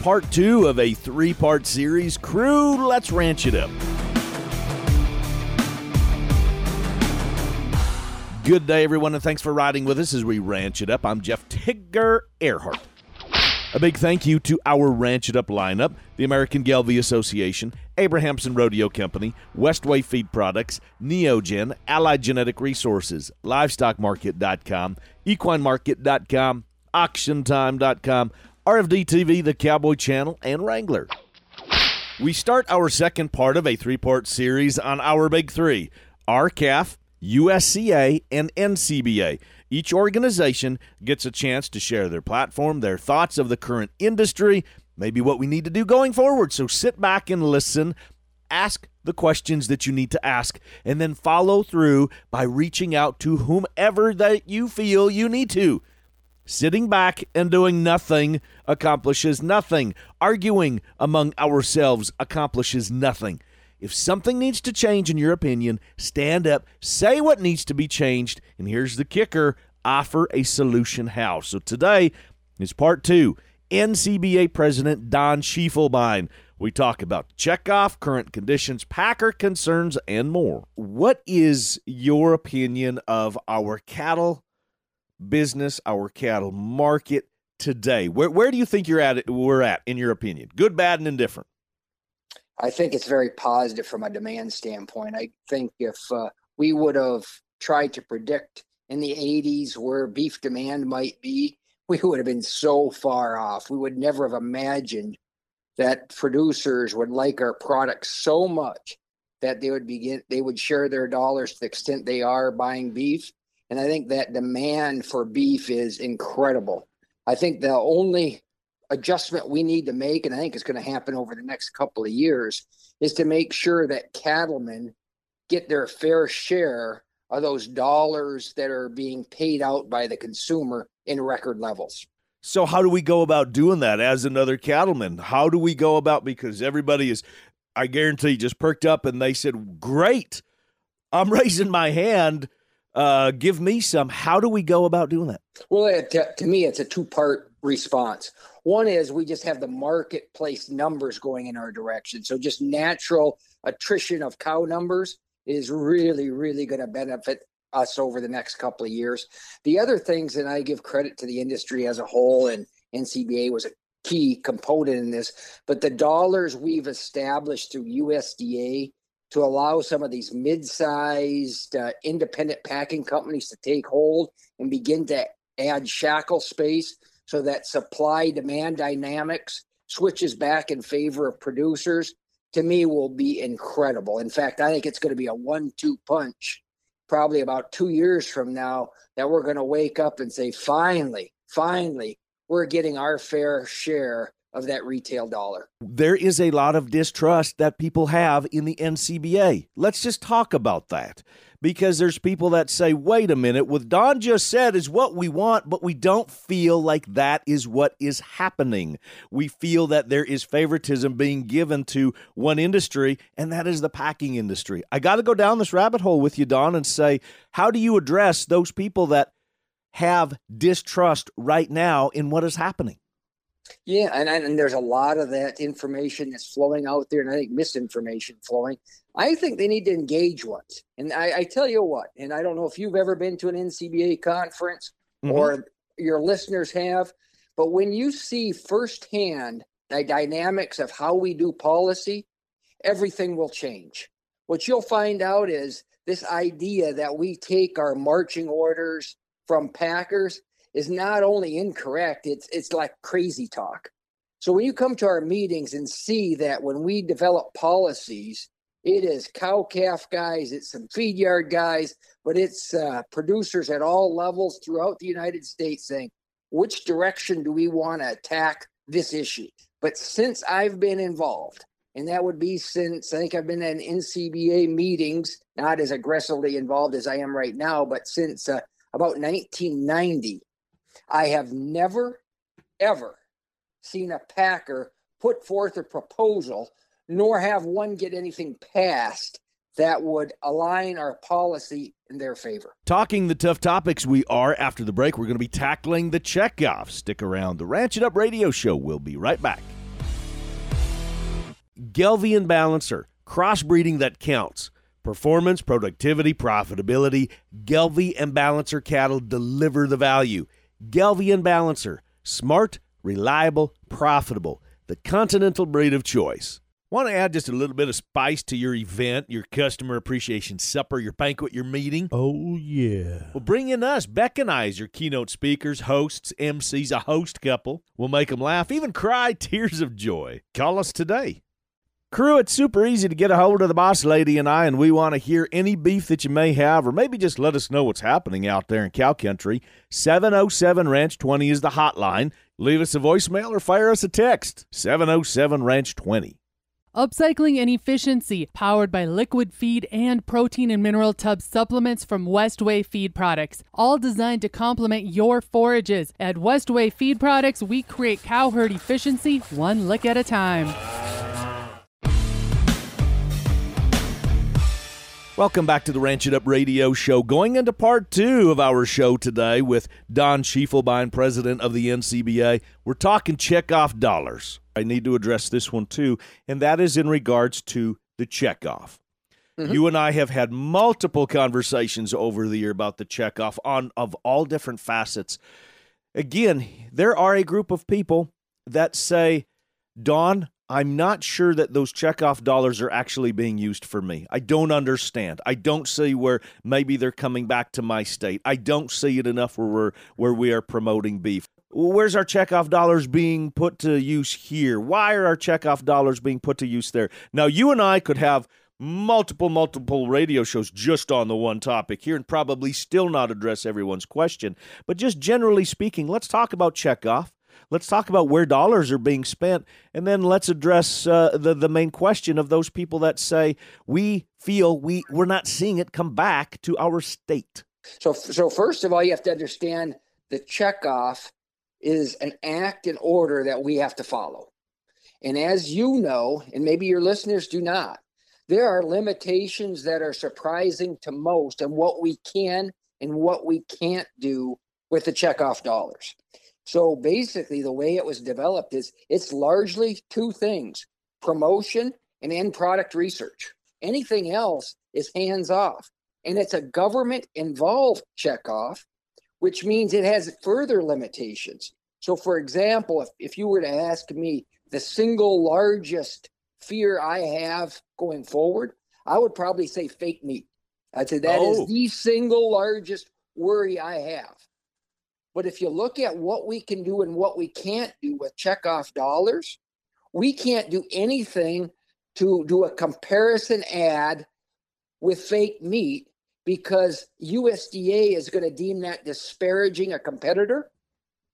part two of a three part series. Crew, let's ranch it up. Good day, everyone, and thanks for riding with us as we ranch it up. I'm Jeff Tigger Earhart. A big thank you to our Ranch It Up lineup the American Gelbvieh Association, Abrahamson Rodeo Company, Westway Feed Products, Neogen, Allied Genetic Resources, LivestockMarket.com, EquineMarket.com, AuctionTime.com, RFD TV, the Cowboy Channel, and Wrangler. We start our second part of a three part series on our Big Three R-CALF, USCA, and NCBA. Each organization gets a chance to share their platform, their thoughts of the current industry, maybe what we need to do going forward. So sit back and listen, ask the questions that you need to ask, and then follow through by reaching out to whomever that you feel you need to. Sitting back and doing nothing accomplishes nothing. Arguing among ourselves accomplishes nothing. If something needs to change in your opinion, stand up, say what needs to be changed, and here's the kicker offer a solution how. So today is part two. NCBA President Don Schiefelbein. We talk about checkoff, current conditions, Packer concerns, and more. What is your opinion of our cattle business, our cattle market today? Where, where do you think you're at? We're at, in your opinion, good, bad, and indifferent. I think it's very positive from a demand standpoint. I think if uh, we would have tried to predict in the 80s where beef demand might be, we would have been so far off. We would never have imagined that producers would like our products so much that they would begin they would share their dollars to the extent they are buying beef. And I think that demand for beef is incredible. I think the only adjustment we need to make, and I think it's going to happen over the next couple of years, is to make sure that cattlemen get their fair share of those dollars that are being paid out by the consumer in record levels. So, how do we go about doing that as another cattleman? How do we go about because everybody is, I guarantee, just perked up and they said, Great, I'm raising my hand. Uh, give me some. How do we go about doing that? Well, to, to me, it's a two part response. One is we just have the marketplace numbers going in our direction. So, just natural attrition of cow numbers is really, really going to benefit us over the next couple of years. The other things, and I give credit to the industry as a whole, and NCBA was a key component in this, but the dollars we've established through USDA to allow some of these mid-sized uh, independent packing companies to take hold and begin to add shackle space so that supply demand dynamics switches back in favor of producers to me will be incredible. In fact, I think it's going to be a one two punch probably about two years from now that we're going to wake up and say, finally, finally, we're getting our fair share of that retail dollar. There is a lot of distrust that people have in the NCBA. Let's just talk about that because there's people that say, wait a minute, what Don just said is what we want, but we don't feel like that is what is happening. We feel that there is favoritism being given to one industry, and that is the packing industry. I got to go down this rabbit hole with you, Don, and say, how do you address those people that have distrust right now in what is happening? Yeah, and, and there's a lot of that information that's flowing out there, and I think misinformation flowing. I think they need to engage once. And I, I tell you what, and I don't know if you've ever been to an NCBA conference mm-hmm. or your listeners have, but when you see firsthand the dynamics of how we do policy, everything will change. What you'll find out is this idea that we take our marching orders from Packers is not only incorrect, it's it's like crazy talk. So when you come to our meetings and see that when we develop policies, it is cow calf guys, it's some feed yard guys, but it's uh, producers at all levels throughout the United States saying, which direction do we want to attack this issue? But since I've been involved, and that would be since I think I've been in NCBA meetings, not as aggressively involved as I am right now, but since uh, about 1990, I have never, ever seen a Packer put forth a proposal, nor have one get anything passed that would align our policy in their favor. Talking the tough topics we are after the break, we're going to be tackling the checkoff. Stick around. The Ranch It Up radio show will be right back. Gelbvieh and Balancer, crossbreeding that counts. Performance, productivity, profitability. Gelbvieh and Balancer cattle deliver the value. Gelbvieh and Balancer, smart, reliable, profitable. The continental breed of choice. Want to add just a little bit of spice to your event, your customer appreciation supper, your banquet, your meeting? Oh, yeah. Well, bring in us, Beck and I, as your keynote speakers, hosts, MCs, a host couple. We'll make them laugh, even cry tears of joy. Call us today. Crew, it's super easy to get a hold of the boss lady and I, and we want to hear any beef that you may have, or maybe just let us know what's happening out there in cow country. 707 Ranch 20 is the hotline. Leave us a voicemail or fire us a text. 707 Ranch 20. Upcycling and efficiency, powered by liquid feed and protein and mineral tub supplements from Westway Feed Products, all designed to complement your forages. At Westway Feed Products, we create cow herd efficiency one lick at a time. Welcome back to the Ranch It Up radio show. Going into part two of our show today with Don Schiefelbein, president of the NCBA. We're talking checkoff dollars. I need to address this one too, and that is in regards to the checkoff. Mm-hmm. You and I have had multiple conversations over the year about the checkoff on of all different facets. Again, there are a group of people that say, Don, I'm not sure that those checkoff dollars are actually being used for me. I don't understand. I don't see where maybe they're coming back to my state. I don't see it enough where we're where we are promoting beef. Where's our checkoff dollars being put to use here? Why are our checkoff dollars being put to use there? Now you and I could have multiple multiple radio shows just on the one topic here and probably still not address everyone's question. But just generally speaking, let's talk about checkoff Let's talk about where dollars are being spent, and then let's address uh, the the main question of those people that say we feel we we're not seeing it come back to our state. So, so first of all, you have to understand the checkoff is an act and order that we have to follow. And as you know, and maybe your listeners do not, there are limitations that are surprising to most and what we can and what we can't do with the checkoff dollars. So basically, the way it was developed is it's largely two things promotion and end product research. Anything else is hands off. And it's a government involved checkoff, which means it has further limitations. So, for example, if, if you were to ask me the single largest fear I have going forward, I would probably say fake meat. I'd say that oh. is the single largest worry I have. But if you look at what we can do and what we can't do with checkoff dollars, we can't do anything to do a comparison ad with fake meat because USDA is going to deem that disparaging a competitor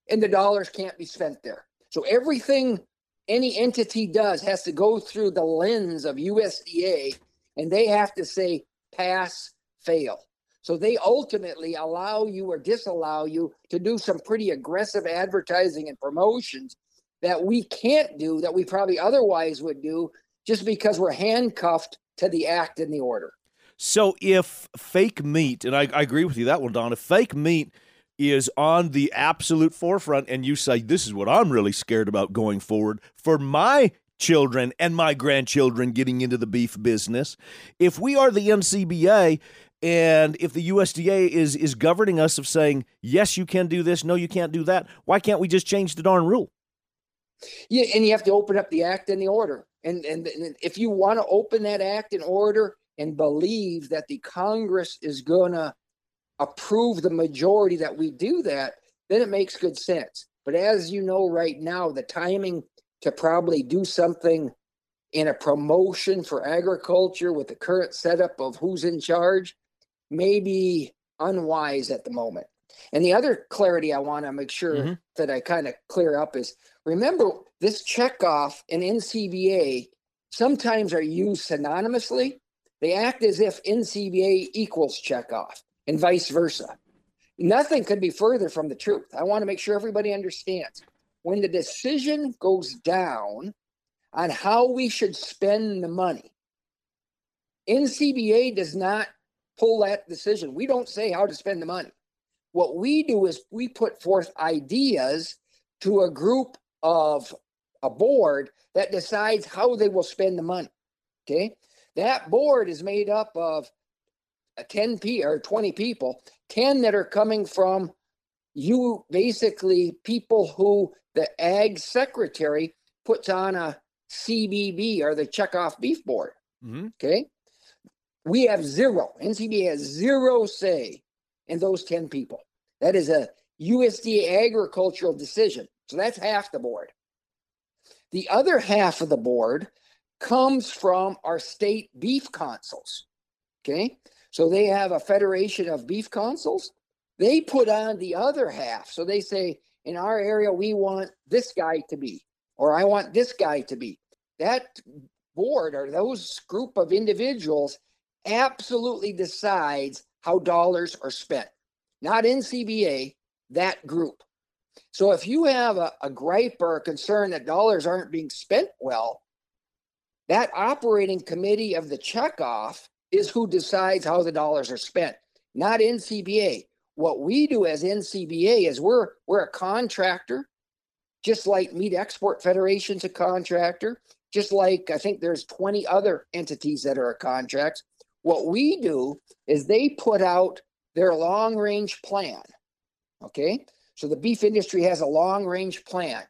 and the dollars can't be spent there. So everything any entity does has to go through the lens of USDA and they have to say pass, fail. So they ultimately allow you or disallow you to do some pretty aggressive advertising and promotions that we can't do that we probably otherwise would do just because we're handcuffed to the act and the order. So if fake meat, and I, I agree with you that one, Don, if fake meat is on the absolute forefront and you say, this is what I'm really scared about going forward for my children and my grandchildren getting into the beef business. If we are the NCBA and if the USDA is is governing us of saying, yes, you can do this, no, you can't do that, why can't we just change the darn rule? Yeah, and you have to open up the act and the order. And, and, and if you want to open that act and order and believe that the Congress is to approve the majority that we do that, then it makes good sense. But as you know, right now, the timing to probably do something in a promotion for agriculture with the current setup of who's in charge may be unwise at the moment. And the other clarity I want to make sure mm-hmm. that I kind of clear up is remember this checkoff and NCBA sometimes are used synonymously. They act as if NCBA equals checkoff and vice versa. Nothing could be further from the truth. I want to make sure everybody understands. When the decision goes down on how we should spend the money, NCBA does not pull that decision. We don't say how to spend the money. What we do is we put forth ideas to a group of a board that decides how they will spend the money. Okay. That board is made up of 10 p or 20 people, 10 that are coming from you basically people who the ag secretary puts on a CBB or the checkoff beef board. Mm-hmm. Okay. We have zero. NCBA has zero say in those 10 people. That is a USDA agricultural decision. So that's half the board. The other half of the board comes from our state beef consuls. Okay. So they have a federation of beef consuls. They put on the other half. So they say, in our area, we want this guy to be, or I want this guy to be. That board or those group of individuals absolutely decides how dollars are spent. Not NCBA, that group. So if you have a, a gripe or a concern that dollars aren't being spent well, that operating committee of the checkoff is who decides how the dollars are spent, not NCBA. What we do as NCBA is we're we're a contractor, just like Meat Export Federation's a contractor, just like I think there's 20 other entities that are a contracts. What we do is they put out their long range plan. Okay. So the beef industry has a long range plan.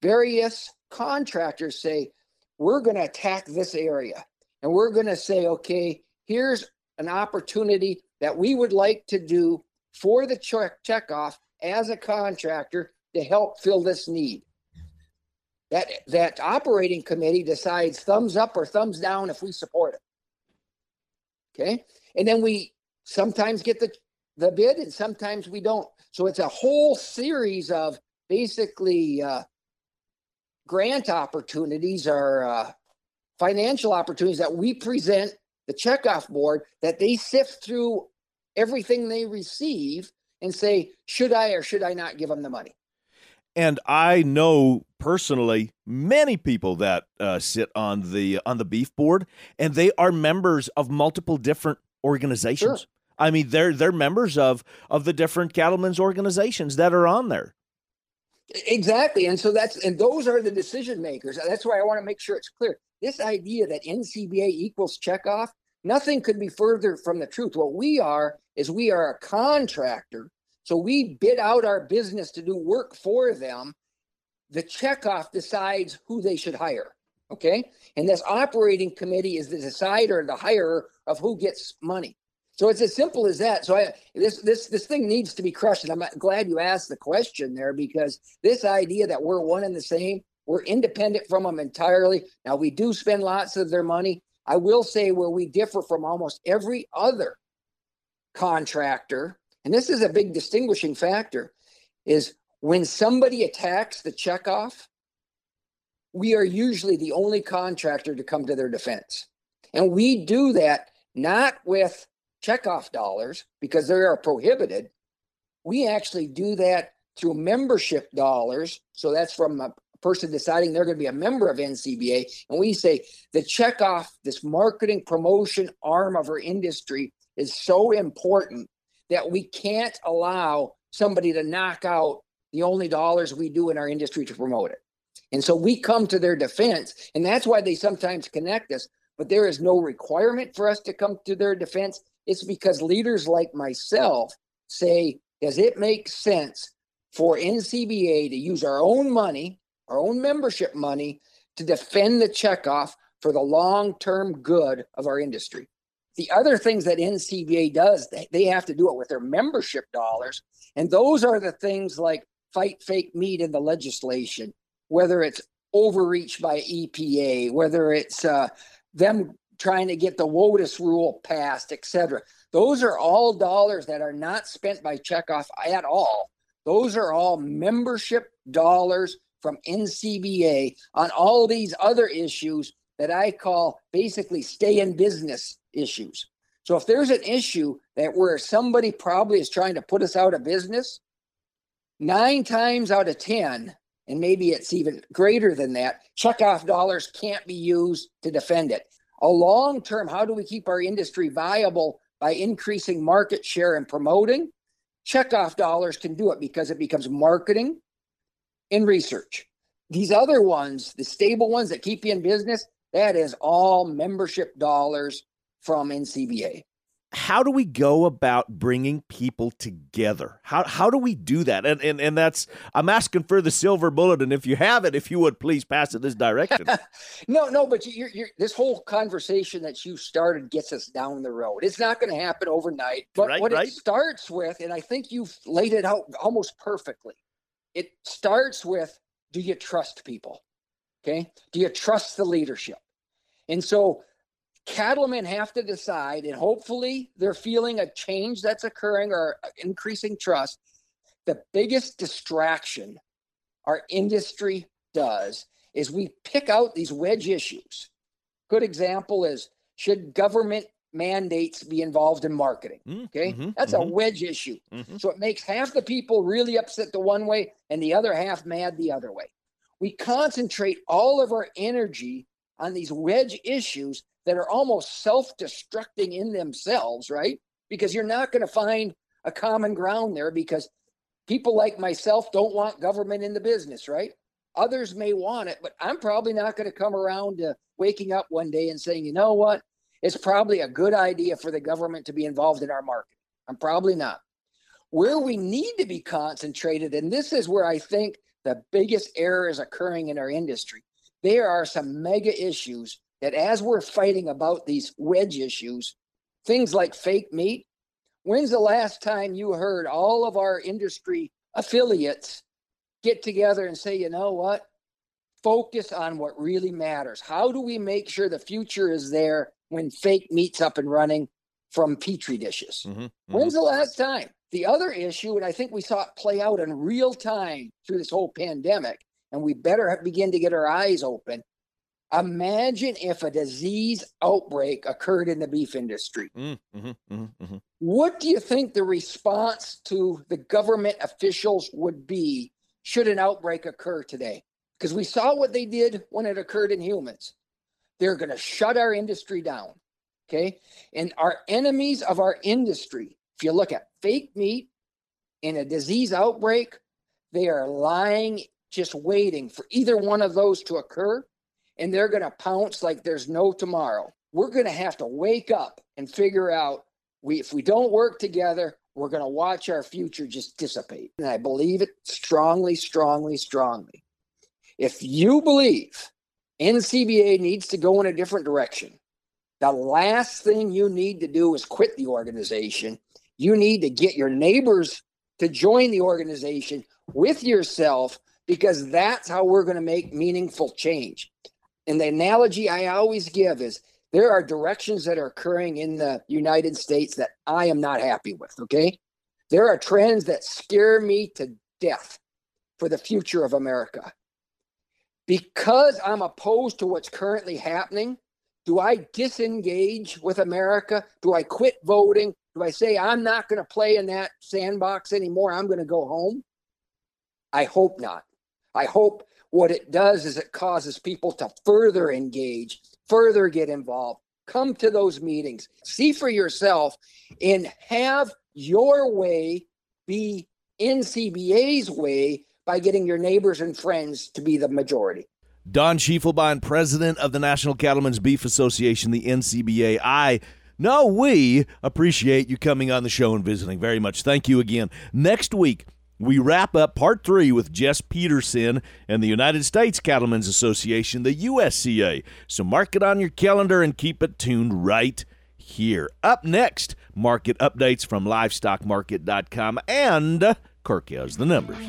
Various contractors say, we're going to attack this area and we're going to say, okay, here's an opportunity that we would like to do for the check checkoff as a contractor to help fill this need. That that operating committee decides thumbs up or thumbs down if we support it. Okay. And then we sometimes get the, the bid and sometimes we don't. So it's a whole series of basically uh, grant opportunities or uh, financial opportunities that we present the checkoff board that they sift through everything they receive and say, should I or should I not give them the money? And I know personally many people that uh, sit on the on the beef board, and they are members of multiple different organizations. Sure. I mean, they're they're members of of the different cattlemen's organizations that are on there. Exactly. And so that's and those are the decision makers. That's why I want to make sure it's clear. This idea that NCBA equals checkoff, nothing could be further from the truth. What we are is we are a contractor. So we bid out our business to do work for them. The checkoff decides who they should hire. Okay. And this operating committee is the decider, the hirer of who gets money. So it's as simple as that. So I, this this this thing needs to be crushed, and I'm glad you asked the question there because this idea that we're one and the same, we're independent from them entirely. Now we do spend lots of their money. I will say where we differ from almost every other contractor, and this is a big distinguishing factor, is when somebody attacks the checkoff, we are usually the only contractor to come to their defense, and we do that not with checkoff dollars because they are prohibited. We actually do that through membership dollars. So that's from a person deciding they're going to be a member of NCBA. And we say the checkoff, this marketing promotion arm of our industry, is so important that we can't allow somebody to knock out the only dollars we do in our industry to promote it. And so we come to their defense, and that's why they sometimes connect us. But there is no requirement for us to come to their defense. It's because leaders like myself say, does it make sense for NCBA to use our own money, our own membership money, to defend the checkoff for the long term good of our industry? The other things that NCBA does, they have to do it with their membership dollars. And those are the things like fight fake meat in the legislation, whether it's overreach by EPA, whether it's uh, them trying to get the WOTUS rule passed, etc. Those are all dollars that are not spent by checkoff at all. Those are all membership dollars from NCBA on all these other issues that I call basically stay in business issues. So if there's an issue that where somebody probably is trying to put us out of business, nine times out of 10, and maybe it's even greater than that, checkoff dollars can't be used to defend it a long term, how do we keep our industry viable by increasing market share and promoting? Checkoff dollars can do it because it becomes marketing and research. These other ones, the stable ones that keep you in business, that is all membership dollars from NCBA how do we go about bringing people together? How how do we do that? And and and that's I'm asking for the silver bullet, and if you have it, if you would please pass it this direction. no, no, but you're, you're, this whole conversation that you started gets us down the road. It's not going to happen overnight, but right, what right. it starts with, and I think you've laid it out almost perfectly. It starts with: Do you trust people? Okay, do you trust the leadership? And so cattlemen have to decide, and hopefully they're feeling a change that's occurring or increasing trust. The biggest distraction our industry does is we pick out these wedge issues. Good example is should government mandates be involved in marketing? Mm, okay, mm-hmm, that's mm-hmm. a wedge issue. Mm-hmm. So it makes half the people really upset the one way and the other half mad the other way. We concentrate all of our energy on these wedge issues that are almost self-destructing in themselves, right? Because you're not going to find a common ground there because people like myself don't want government in the business, right? Others may want it, but I'm probably not going to come around to waking up one day and saying, you know what? It's probably a good idea for the government to be involved in our market. I'm probably not. Where we need to be concentrated, and this is where I think the biggest error is occurring in our industry. There are some mega issues that as we're fighting about these wedge issues, things like fake meat, when's the last time you heard all of our industry affiliates get together and say, you know what? Focus on what really matters. How do we make sure the future is there when fake meat's up and running from petri dishes? Mm-hmm, mm-hmm. When's the last time? The other issue, and I think we saw it play out in real time through this whole pandemic, and we better begin to get our eyes open, Imagine if a disease outbreak occurred in the beef industry. Mm, mm-hmm, mm-hmm, mm-hmm. What do you think the response to the government officials would be should an outbreak occur today? Because we saw what they did when it occurred in humans. They're going to shut our industry down. Okay. And our enemies of our industry, if you look at fake meat in a disease outbreak, they are lying, just waiting for either one of those to occur and they're going to pounce like there's no tomorrow. We're going to have to wake up and figure out we if we don't work together, we're going to watch our future just dissipate. And I believe it strongly, strongly, strongly. If you believe NCBA needs to go in a different direction, the last thing you need to do is quit the organization. You need to get your neighbors to join the organization with yourself because that's how we're going to make meaningful change. And the analogy I always give is there are directions that are occurring in the United States that I am not happy with. Okay. There are trends that scare me to death for the future of America. Because I'm opposed to what's currently happening, do I disengage with America? Do I quit voting? Do I say I'm not going to play in that sandbox anymore? I'm going to go home? I hope not. I hope what it does is it causes people to further engage, further get involved, come to those meetings, see for yourself, and have your way be NCBA's way by getting your neighbors and friends to be the majority. Don Schiefelbein, president of the National Cattlemen's Beef Association, the NCBA. I know we appreciate you coming on the show and visiting very much. Thank you again. Next week, we wrap up part three with Jess Peterson and the United States Cattlemen's Association, the USCA. So mark it on your calendar and keep it tuned right here. Up next, market updates from livestockmarket.com and Kirk has the numbers.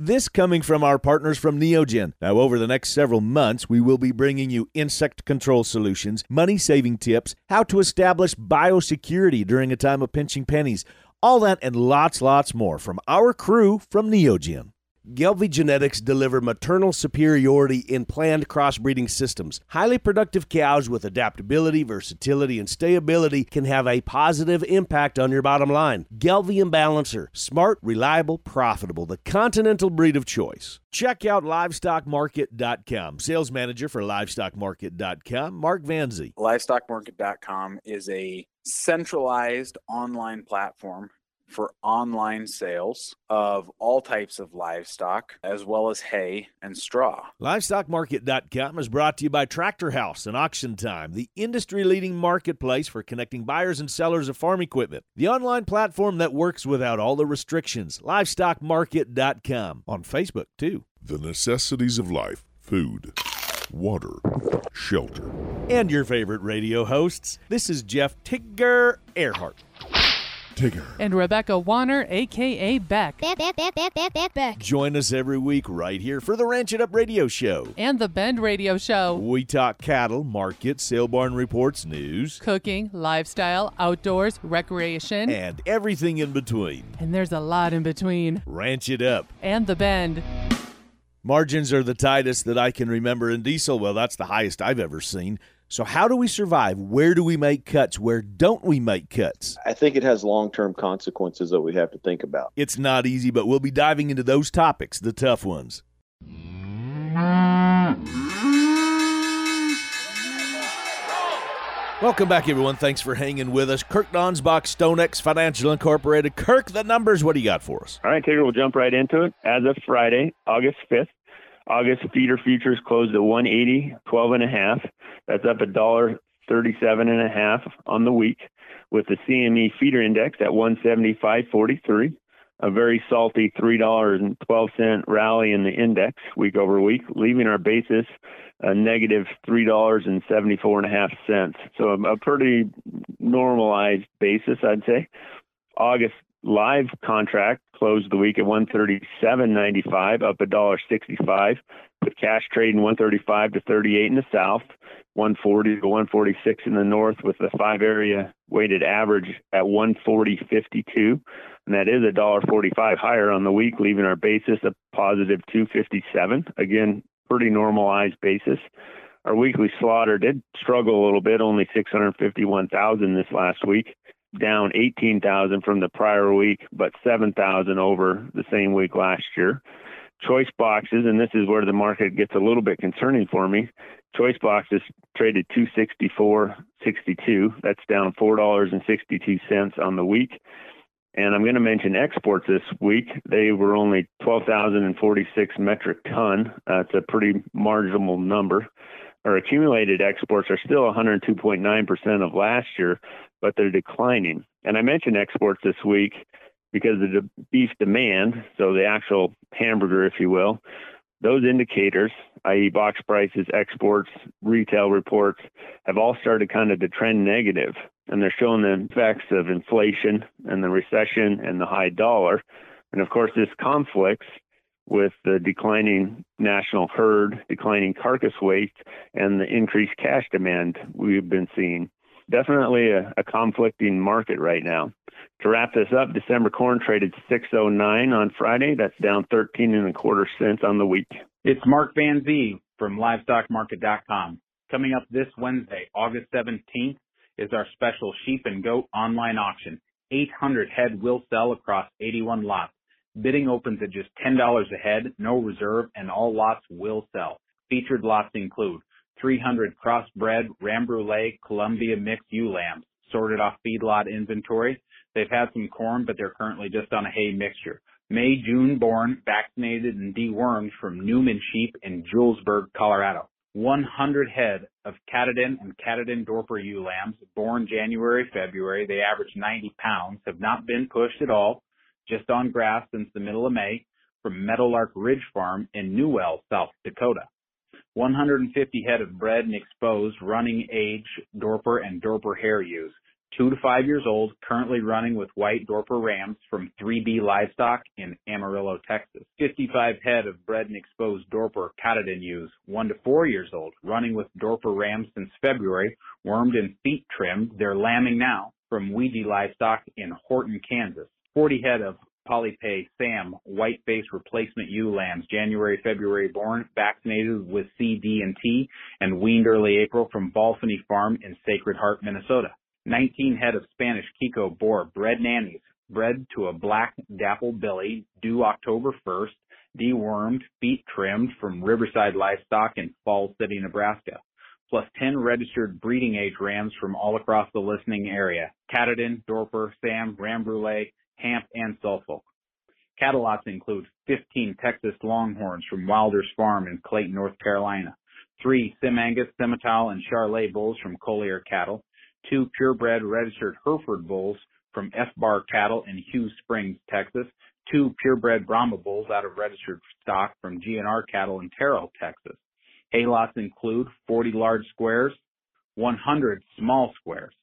This coming from our partners from Neogen. Now, over the next several months, we will be bringing you insect control solutions, money saving tips, how to establish biosecurity during a time of pinching pennies all that and lots, lots more from our crew from Neogen. Gelbvieh Genetics deliver maternal superiority in planned crossbreeding systems. Highly productive cows with adaptability, versatility, and stability can have a positive impact on your bottom line. Gelbvieh and Balancer, smart, reliable, profitable, the continental breed of choice. Check out livestockmarket.com. Sales manager for livestockmarket.com, Mark Vanzi. Livestockmarket.com is a centralized online platform for online sales of all types of livestock, as well as hay and straw. LivestockMarket.com is brought to you by Tractor House and Auction Time, the industry leading marketplace for connecting buyers and sellers of farm equipment. The online platform that works without all the restrictions. LivestockMarket.com on Facebook, too. The necessities of life food, water, shelter. And your favorite radio hosts. This is Jeff Tigger Earhart. Tigger. And Rebecca Warner, aka Beck. Join us every week right here for the Ranch It Up radio show. And the Bend Radio Show. We talk cattle, market, sale barn reports, news, Cooking, lifestyle, outdoors, recreation. and everything in between. And there's a lot in between. Ranch It Up. And the Bend. Margins are the tightest that I can remember in diesel. Well, that's the highest I've ever seen. So, how do we survive? Where do we make cuts? Where don't we make cuts? I think it has long term consequences that we have to think about. It's not easy, but we'll be diving into those topics, the tough ones. Welcome back, everyone. Thanks for hanging with us. Kirk Donsbach, StoneX Financial Incorporated. Kirk, the numbers, what do you got for us? All right, Tigger, we'll jump right into it. As of Friday, August 5th, August feeder futures closed at 180, 12 and a half. That's up a dollar 37 and a half on the week with the CME feeder index at 175.43. A very salty $3.12 rally in the index week over week, leaving our basis a negative $3.74 and a half cents. So a, a pretty normalized basis, I'd say. August live contract closed the week at 137.95, up a dollar 65, with cash trading 135 to 38 in the south, 140 to 146 in the north, with the five area weighted average at 140.52, and that is a dollar 45 higher on the week, leaving our basis a positive 257. Again, pretty normalized basis. Our weekly slaughter did struggle a little bit, only 651,000 this last week down 18,000 from the prior week, but 7,000 over the same week last year. Choice boxes, and this is where the market gets a little bit concerning for me. Choice boxes traded 264.62. That's down $4.62 on the week. And I'm going to mention exports this week. They were only 12,046 metric ton. That's a pretty marginal number. Our accumulated exports are still 102.9% of last year, but they're declining. And I mentioned exports this week because of the beef demand, so the actual hamburger, if you will, those indicators, i.e., box prices, exports, retail reports, have all started kind of to trend negative, and they're showing the effects of inflation and the recession and the high dollar. And of course, this conflicts with the declining national herd, declining carcass weight, and the increased cash demand we've been seeing definitely a, a, conflicting market right now. To wrap this up, December corn traded 609 on Friday. That's down 13 and a quarter cents on the week. It's Mark Van Zee from LivestockMarket.com. Coming up this Wednesday, August 17th, is our special sheep and goat online auction. 800 head will sell across 81 lots. Bidding opens at just $10 a head, no reserve, and all lots will sell. Featured lots include 300 crossbred Rambouillet Columbia mixed ewe lambs sorted off feedlot inventory. They've had some corn, but they're currently just on a hay mixture. May, June born, vaccinated and dewormed from Newman sheep in Julesburg, Colorado. 100 head of Katahdin and Katahdin Dorper ewe lambs born January, February. They average 90 pounds, have not been pushed at all, just on grass since the middle of May from Meadowlark Ridge Farm in Newell, South Dakota. 150 head of bred and exposed running age Dorper and Dorper hair ewes. Two to five years old, currently running with white Dorper rams from 3B Livestock in Amarillo, Texas. 55 head of bred and exposed Dorper Katahdin ewes, one to four years old, running with Dorper rams since February, wormed and feet trimmed. They're lambing now from Ouija Livestock in Horton, Kansas. 40 head of Polypay SAMM white face replacement ewe lambs, January, February born, vaccinated with C, D, and T, and weaned early April from Balfany Farm in Sacred Heart, Minnesota. 19 head of Spanish Kiko Boer bred nannies, bred to a black dapple billy, due October 1st, dewormed, feet trimmed from Riverside Livestock in Falls City, Nebraska plus 10 registered breeding age rams from all across the listening area. Katahdin, Dorper, SAMM, Ram Brule, Hamp, and Suffolk. Cattle lots include 15 Texas Longhorns from Wilder's Farm in Clayton, North Carolina, three Sim Angus, Simmental, and Charolais bulls from Collier Cattle, two purebred registered Hereford bulls from F Bar Cattle in Hughes Springs, Texas, two purebred Brahma bulls out of registered stock from GNR Cattle in Terrell, Texas. Hay lots include 40 large squares, 100 small squares.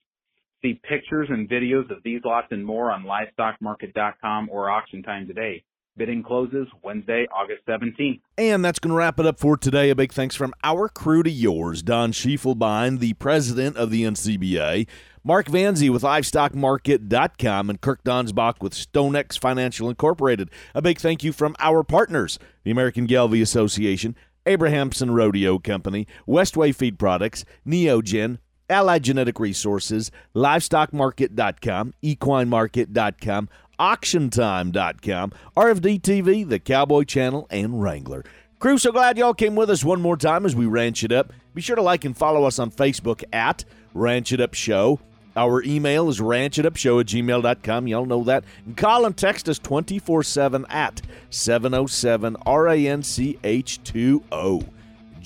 See pictures and videos of these lots and more on livestockmarket.com or auction time today. Bidding closes Wednesday, August 17th. And that's going to wrap it up for today. A big thanks from our crew to yours. Don Schiefelbein, the president of the NCBA, Mark Vanzi with LivestockMarket.com, and Kirk Donsbach with StoneX Financial Incorporated. A big thank you from our partners, the American Gelbvieh Association, Abrahamson Rodeo Company, Westway Feed Products, Neogen, Allied Genetic Resources, LivestockMarket.com, EquineMarket.com, AuctionTime.com, RFD TV, The Cowboy Channel, and Wrangler. Crew, so glad y'all came with us one more time as we ranch it up. Be sure to like and follow us on Facebook at Ranch It Up Show. Our email is ranchitupshow at gmail.com. Y'all know that. And call and text us 24 7 at 707 RANCH 20.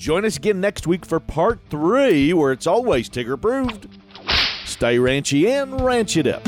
Join us again next week for part three, where it's always Tigger approved. Stay ranchy and ranch it up.